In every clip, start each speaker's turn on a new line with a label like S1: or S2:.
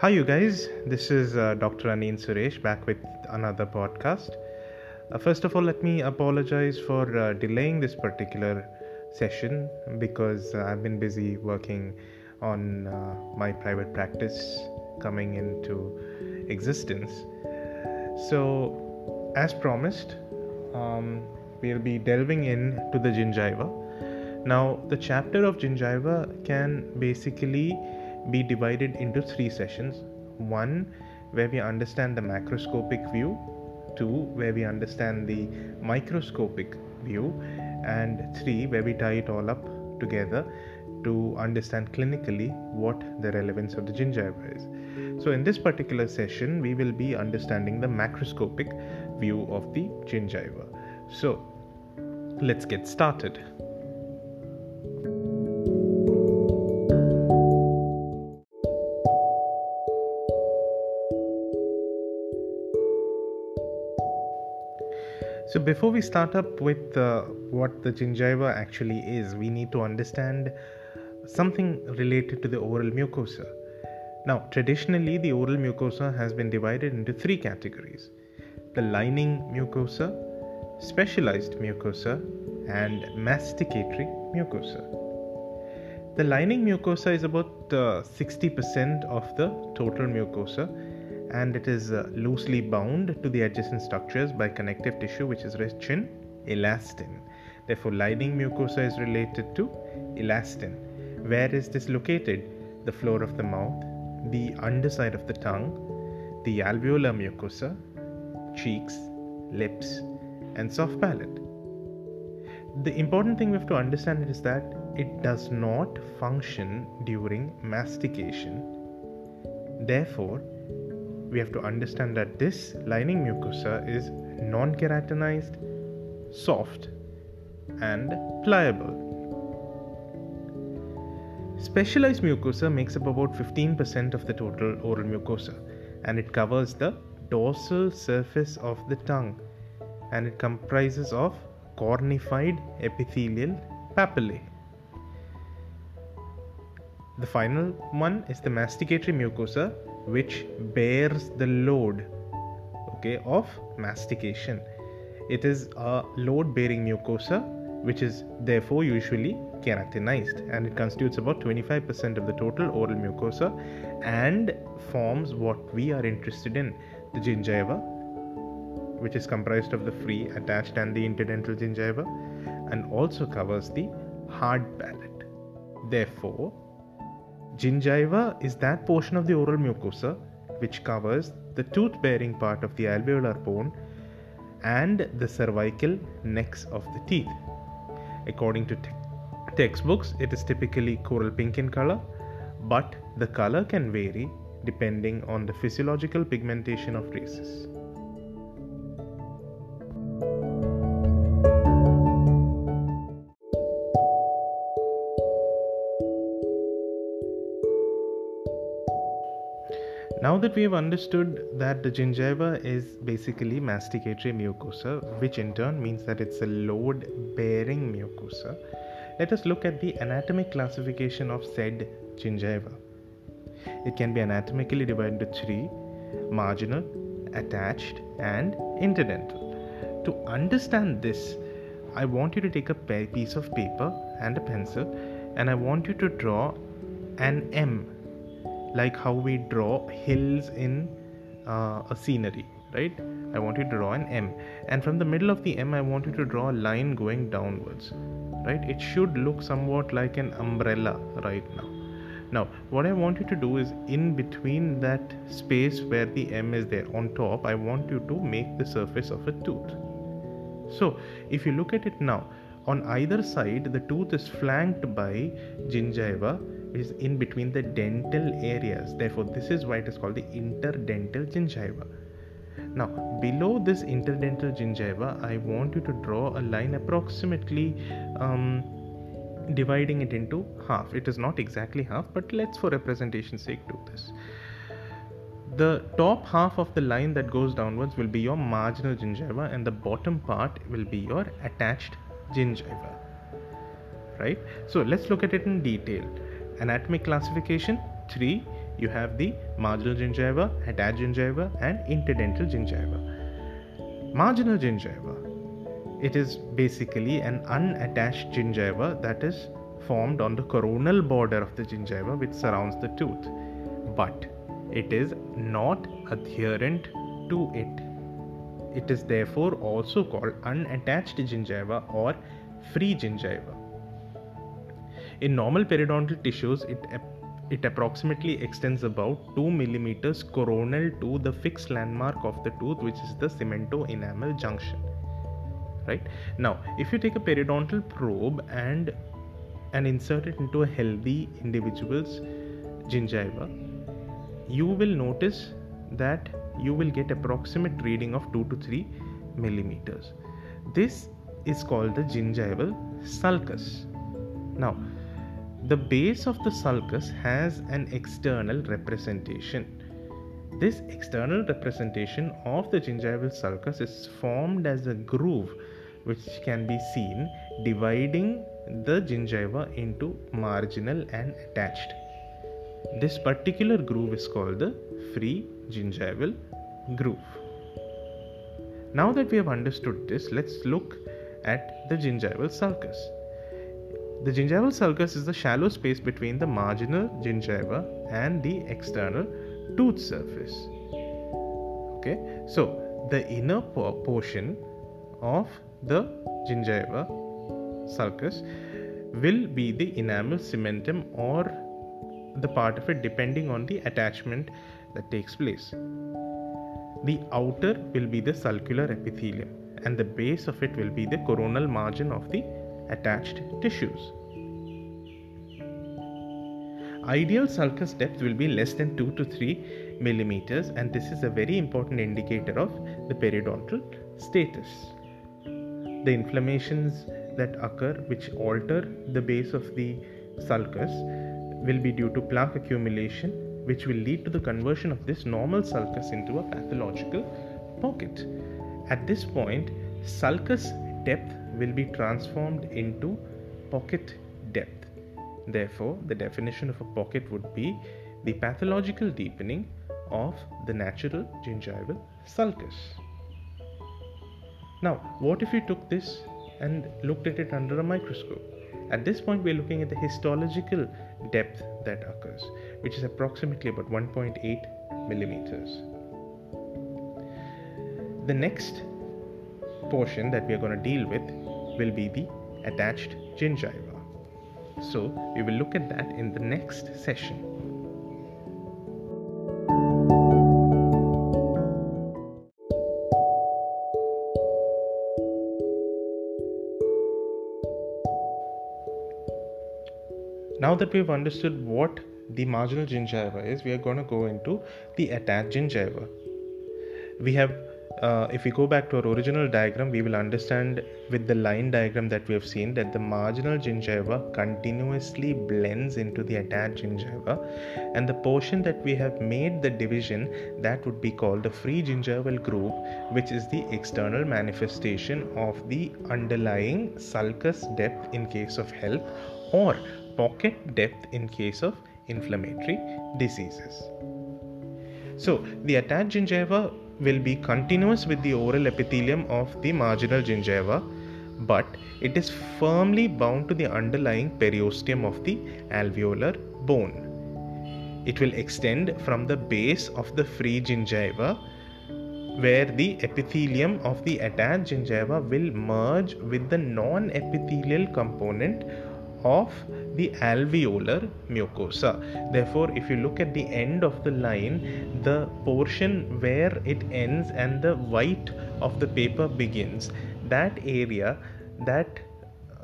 S1: Hi, you guys. This is uh, Dr. Aneen Suresh back with another podcast. Uh, first of all, let me apologize for uh, delaying this particular session because uh, I've been busy working on uh, my private practice coming into existence. So, as promised, um, we'll be delving into the gingiva. Now, the chapter of gingiva can basically be divided into three sessions. One where we understand the macroscopic view. Two where we understand the microscopic view. And three where we tie it all up together to understand clinically what the relevance of the gingiva is. So in this particular session we will be understanding the macroscopic view of the gingiva so let's get started So, before we start up with uh, what the gingiva actually is, we need to understand something related to the oral mucosa. Now, traditionally, the oral mucosa has been divided into three categories the lining mucosa, specialized mucosa, and masticatory mucosa. The lining mucosa is about uh, 60% of the total mucosa and it is uh, loosely bound to the adjacent structures by connective tissue which is rich in elastin. Therefore, lining mucosa is related to elastin. Where is this located? The floor of the mouth, the underside of the tongue, the alveolar mucosa, cheeks, lips, and soft palate. The important thing we have to understand is that it does not function during mastication. Therefore, we have to understand that this lining mucosa is non keratinized, soft, and pliable. Specialized mucosa makes up about 15% of the total oral mucosa and it covers the dorsal surface of the tongue and it comprises of cornified epithelial papillae. The final one is the masticatory mucosa which bears the load okay of mastication. It is a load bearing mucosa which is therefore usually keratinized and it constitutes about 25% of the total oral mucosa and forms what we are interested in the gingiva which is comprised of the free attached and the interdental gingiva and also covers the hard palate. Therefore Gingiva is that portion of the oral mucosa which covers the tooth bearing part of the alveolar bone and the cervical necks of the teeth. According to te- textbooks, it is typically coral pink in color, but the color can vary depending on the physiological pigmentation of races. That we have understood that the gingiva is basically masticatory mucosa, which in turn means that it's a load bearing mucosa, let us look at the anatomic classification of said gingiva. It can be anatomically divided into three marginal, attached, and interdental. To understand this, I want you to take a piece of paper and a pencil, and I want you to draw an M like how we draw hills in uh, a scenery right? I want you to draw an m. And from the middle of the m i want you to draw a line going downwards right? It should look somewhat like an umbrella right now. Now what i want you to do is in between that space where the m is there on top i want you to make the surface of a tooth. So if you look at it now on either side the tooth is flanked by gingiva is in between the dental areas. Therefore this is why it is called the interdental gingiva. Now below this interdental gingiva i want you to draw a line approximately um, dividing it into half. It is not exactly half but let's for representation sake do this. The top half of the line that goes downwards will be your marginal gingiva and the bottom part will be your attached gingiva. Right? So let's look at it in detail anatomic classification 3 you have the marginal gingiva, attached gingiva, and interdental gingiva. Marginal gingiva. It is basically an unattached gingiva that is formed on the coronal border of the gingiva which surrounds the tooth, but it is not adherent to it. It is therefore also called unattached gingiva or free gingiva. In normal periodontal tissues, it, it approximately extends about 2 millimeters coronal to the fixed landmark of the tooth, which is the cemento enamel junction. Right now, if you take a periodontal probe and and insert it into a healthy individual's gingiva, you will notice that you will get approximate reading of 2 to 3 millimeters. This is called the gingival sulcus. Now, the base of the sulcus has an external representation. This external representation of the gingival sulcus is formed as a groove which can be seen dividing the gingiva into marginal and attached. This particular groove is called the free gingival groove. Now that we have understood this, let's look at the gingival sulcus. The gingival sulcus is the shallow space between the marginal gingiva and the external tooth surface. Okay, so the inner portion of the gingiva sulcus will be the enamel cementum or the part of it depending on the attachment that takes place. The outer will be the sulcular epithelium and the base of it will be the coronal margin of the attached tissues. Ideal sulcus depth will be less than 2 to 3 millimeters, and this is a very important indicator of the periodontal status. The inflammations that occur, which alter the base of the sulcus, will be due to plaque accumulation, which will lead to the conversion of this normal sulcus into a pathological pocket. At this point, sulcus depth will be transformed into pocket depth. Therefore, the definition of a pocket would be the pathological deepening of the natural gingival sulcus. Now, what if we took this and looked at it under a microscope? At this point, we're looking at the histological depth that occurs, which is approximately about 1.8 millimeters. The next portion that we are going to deal with will be the attached gingiva. So, we will look at that in the next session. Now that we've understood what the marginal gingiva is, we are going to go into the attached gingiva. We have uh, if we go back to our original diagram, we will understand with the line diagram that we have seen that the marginal gingiva continuously blends into the attached gingiva, and the portion that we have made the division that would be called the free gingival groove, which is the external manifestation of the underlying sulcus depth in case of health or pocket depth in case of inflammatory diseases. So, the attached gingiva will be continuous with the oral epithelium of the marginal gingiva, but it is firmly bound to the underlying periosteum of the alveolar bone. It will extend from the base of the free gingiva where the epithelium of the attached gingiva will merge with the non epithelial component of the alveolar mucosa. Therefore, if you look at the end of the line, the portion where it ends and the white of the paper begins, that area, that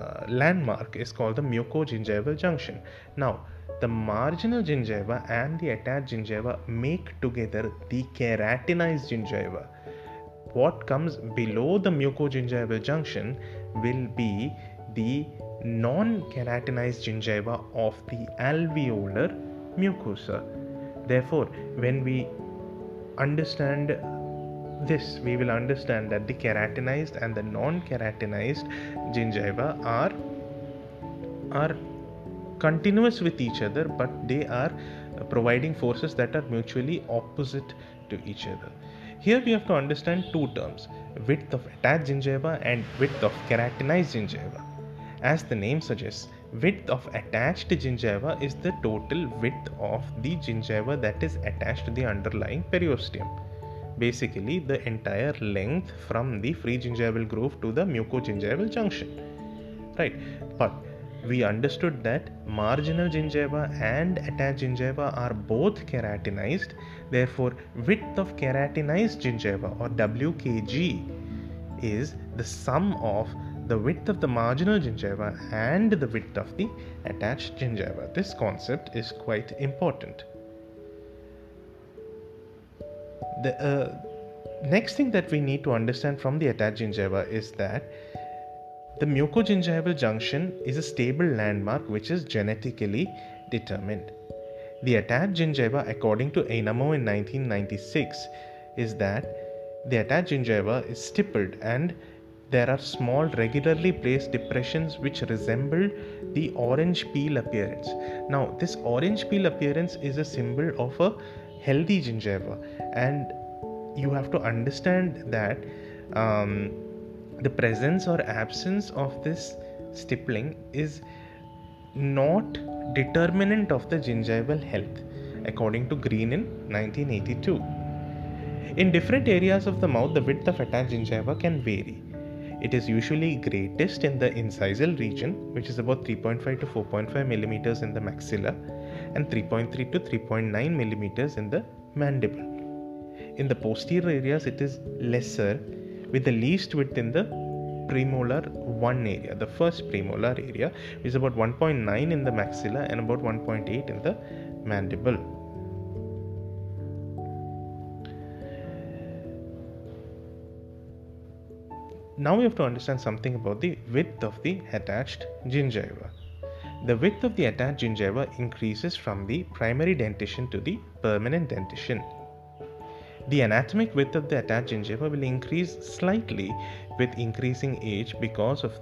S1: uh, landmark is called the mucogingival junction. Now, the marginal gingiva and the attached gingiva make together the keratinized gingiva. What comes below the mucogingival junction will be the non keratinized gingiva of the alveolar mucosa. Therefore, when we understand this, we will understand that the keratinized and the non keratinized gingiva are, are continuous with each other but they are providing forces that are mutually opposite to each other here we have to understand two terms width of attached gingiva and width of keratinized gingiva as the name suggests width of attached gingiva is the total width of the gingiva that is attached to the underlying periosteum. Basically the entire length from the free gingival groove to the mucogingival junction. Right. But we understood that marginal gingiva and attached gingiva are both keratinized. Therefore width of keratinized gingiva or wkg is the sum of the width of the marginal gingiva and the width of the attached gingiva this concept is quite important the uh, next thing that we need to understand from the attached gingiva is that the mucogingival junction is a stable landmark which is genetically determined. The attached gingiva, according to Ainamo in 1996, is that the attached gingiva is stippled and there are small regularly placed depressions which resemble the orange peel appearance. Now, this orange peel appearance is a symbol of a healthy gingiva, and you have to understand that um, the presence or absence of this stippling is not determinant of the gingival health according to green in 1982 in different areas of the mouth the width of attached gingiva can vary it is usually greatest in the incisal region which is about 3.5 to 4.5 millimeters in the maxilla and 3.3 to 3.9 millimeters in the mandible. In the posterior areas it is lesser with the least width in the premolar 1 area. The first premolar area is about 1.9 in the maxilla and about 1.8 in the mandible now we have to understand something about the width of the attached gingiva the width of the attached gingiva increases from the primary dentition to the permanent dentition the anatomic width of the attached gingiva will increase slightly with increasing age because of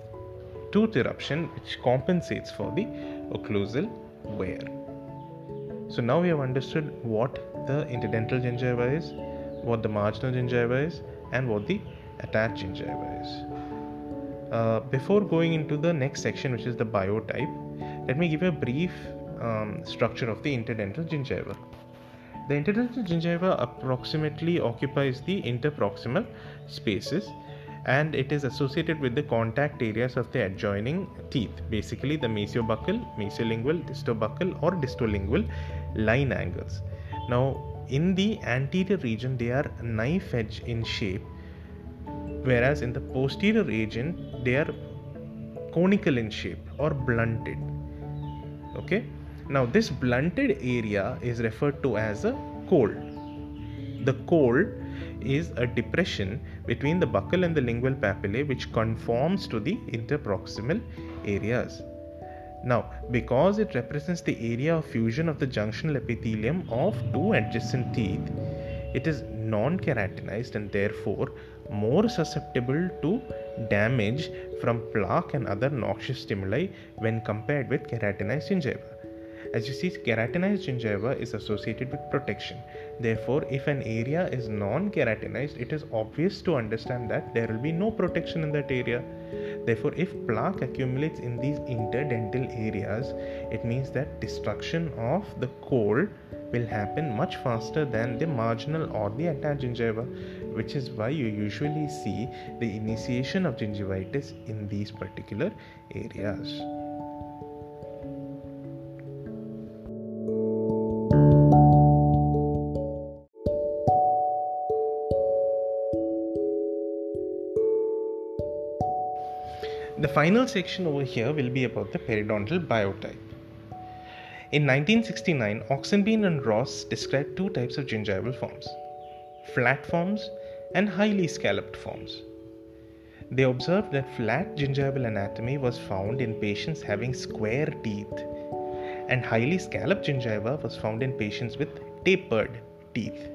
S1: tooth eruption, which compensates for the occlusal wear. So now we have understood what the interdental gingiva is, what the marginal gingiva is, and what the attached gingiva is. Uh, before going into the next section, which is the biotype, let me give a brief um, structure of the interdental gingiva. The interdental gingiva approximately occupies the interproximal spaces and it is associated with the contact areas of the adjoining teeth, basically the mesiobuccal, mesiolingual, distobuccal, or distolingual line angles. Now, in the anterior region, they are knife edge in shape, whereas in the posterior region, they are conical in shape or blunted. Okay, now, this blunted area is referred to as a col. The col is a depression between the buccal and the lingual papillae which conforms to the interproximal areas. Now, because it represents the area of fusion of the junctional epithelium of two adjacent teeth, it is non keratinized and therefore more susceptible to damage from plaque and other noxious stimuli when compared with keratinized gingiva. As you see, keratinized gingiva is associated with protection. Therefore, if an area is non keratinized, it is obvious to understand that there will be no protection in that area. Therefore, if plaque accumulates in these interdental areas, it means that destruction of the col will happen much faster than the marginal or the attached gingiva, which is why you usually see the initiation of gingivitis in these particular areas. The final section over here will be about the periodontal biotype. In 1969, Ochsenbein and Ross described two types of gingival forms flat forms and highly scalloped forms. They observed that flat gingival anatomy was found in patients having square teeth, and highly scalloped gingiva was found in patients with tapered teeth.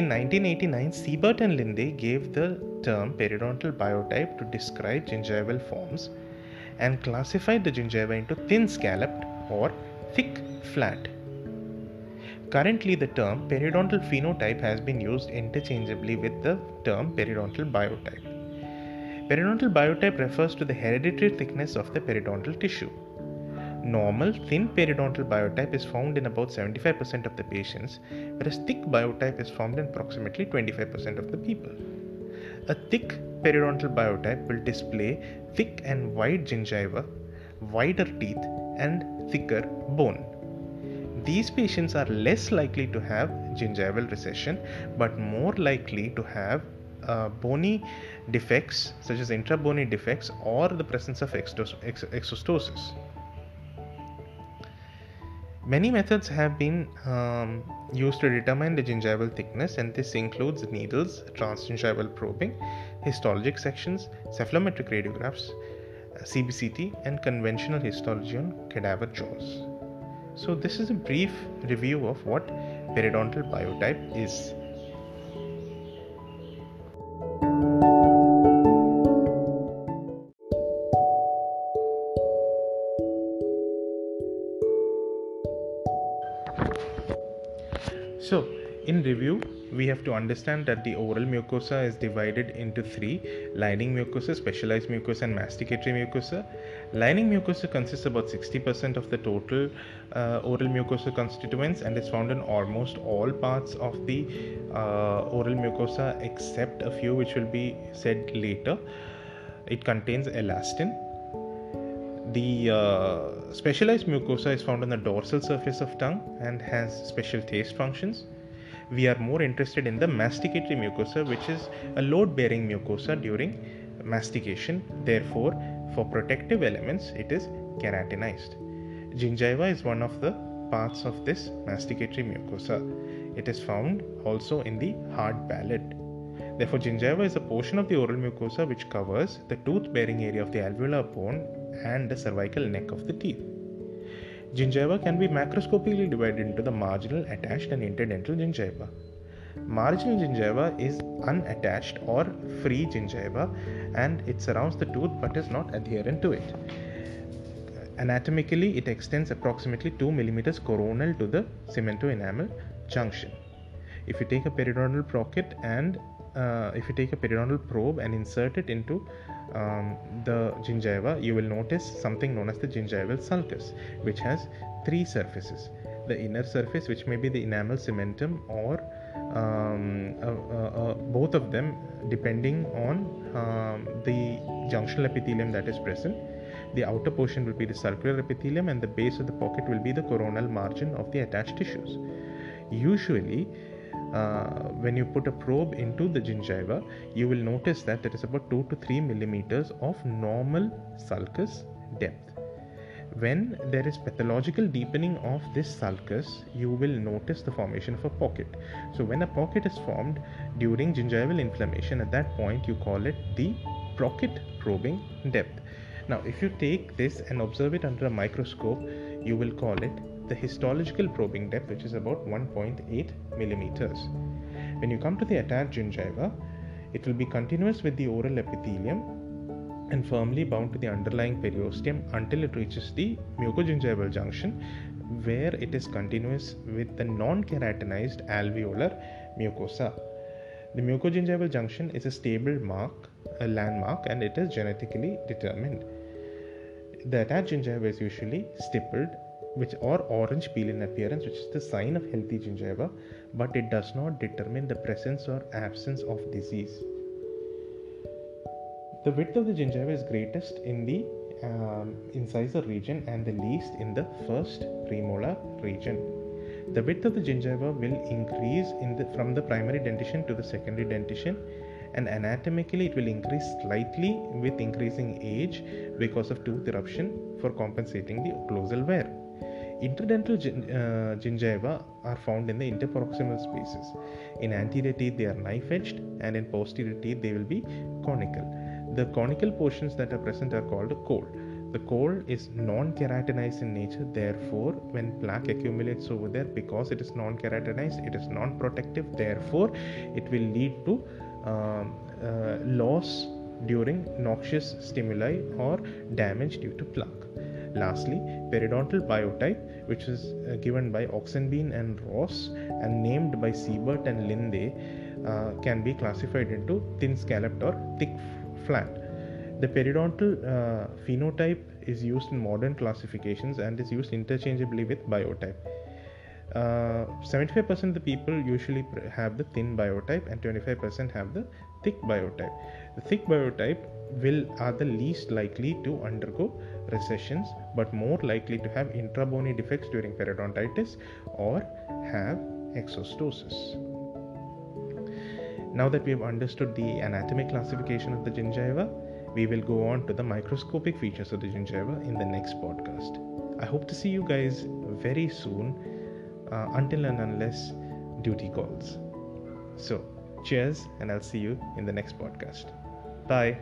S1: In 1989, Seibert and Lindhe gave the term periodontal biotype to describe gingival forms, and classified the gingiva into thin scalloped or thick flat. Currently, the term periodontal phenotype has been used interchangeably with the term periodontal biotype. Periodontal biotype refers to the hereditary thickness of the periodontal tissue. Normal thin periodontal biotype is found in about 75% of the patients, whereas thick biotype is found in approximately 25% of the people. A thick periodontal biotype will display thick and wide gingiva, wider teeth, and thicker bone. These patients are less likely to have gingival recession but more likely to have uh, bony defects such as intrabony defects or the presence of exostosis. Many methods have been um, used to determine the gingival thickness, and this includes needles, transgingival probing, histologic sections, cephalometric radiographs, CBCT, and conventional histology on cadaver jaws. So, this is a brief review of what periodontal biotype is. Have to understand that the oral mucosa is divided into three lining mucosa, specialized mucosa, and masticatory mucosa. Lining mucosa consists about 60% of the total uh, oral mucosa constituents and is found in almost all parts of the uh, oral mucosa except a few which will be said later. It contains elastin. The uh, specialized mucosa is found on the dorsal surface of tongue and has special taste functions we are more interested in the masticatory mucosa, which is a load bearing mucosa during mastication. Therefore, for protective elements, it is keratinized. Gingiva is one of the parts of this masticatory mucosa. It is found also in the hard palate. Therefore, gingiva is a portion of the oral mucosa which covers the tooth bearing area of the alveolar bone and the cervical neck of the teeth. Gingiva can be macroscopically divided into the marginal, attached, and interdental gingiva. Marginal gingiva is unattached or free gingiva and it surrounds the tooth but is not adherent to it. Anatomically, it extends approximately 2 millimeters coronal to the cemento-enamel junction. If you take a periodontal pocket and uh, if you take a periodontal probe and insert it into um, the gingiva, you will notice something known as the gingival sulcus, which has three surfaces. The inner surface, which may be the enamel cementum, or um, uh, uh, both of them, depending on um, the junctional epithelium that is present. The outer portion will be the sulcular epithelium, and the base of the pocket will be the coronal margin of the attached tissues. Usually, uh, when you put a probe into the gingiva, you will notice that there is about 2 to 3 millimeters of normal sulcus depth. When there is pathological deepening of this sulcus, you will notice the formation of a pocket. So, when a pocket is formed during gingival inflammation, at that point you call it the pocket probing depth. Now, if you take this and observe it under a microscope, you will call it the histological probing depth, which is about 1.8 millimeters. When you come to the attached gingiva, it will be continuous with the oral epithelium and firmly bound to the underlying periosteum until it reaches the mucogingival junction, where it is continuous with the non keratinized alveolar mucosa. The mucogingival junction is a stable mark, a landmark, and it is genetically determined. The attached gingiva is usually stippled which or orange peel in appearance which is the sign of healthy gingiva but it does not determine the presence or absence of disease. The width of the gingiva is greatest in the um, incisor region and the least in the first premolar region. The width of the gingiva will increase in the, from the primary dentition to the secondary dentition and anatomically it will increase slightly with increasing age because of tooth eruption for compensating the occlusal wear Interdental uh, gingiva are found in the interproximal spaces. In anterior teeth, they are knife edged, and in posterior teeth, they will be conical. The conical portions that are present are called col. The col is non keratinized in nature, therefore, when plaque accumulates over there, because it is non keratinized, it is non protective, therefore, it will lead to um, uh, loss during noxious stimuli or damage due to plaque. Lastly, periodontal biotype, which is uh, given by Ochsenbein and Ross and named by Seibert and Lindhe, uh, can be classified into thin scalloped or thick flat. The periodontal uh, phenotype is used in modern classifications and is used interchangeably with biotype. Uh, 75% of the people usually have the thin biotype and 25% have the thick biotype. The thick biotype will are the least likely to undergo recessions but more likely to have intrabony defects during periodontitis or have exostosis. Now that we have understood the anatomic classification of the gingiva, we will go on to the microscopic features of the gingiva in the next podcast. I hope to see you guys very soon, uh, until and unless duty calls. So, cheers, and I'll see you in the next podcast. Bye.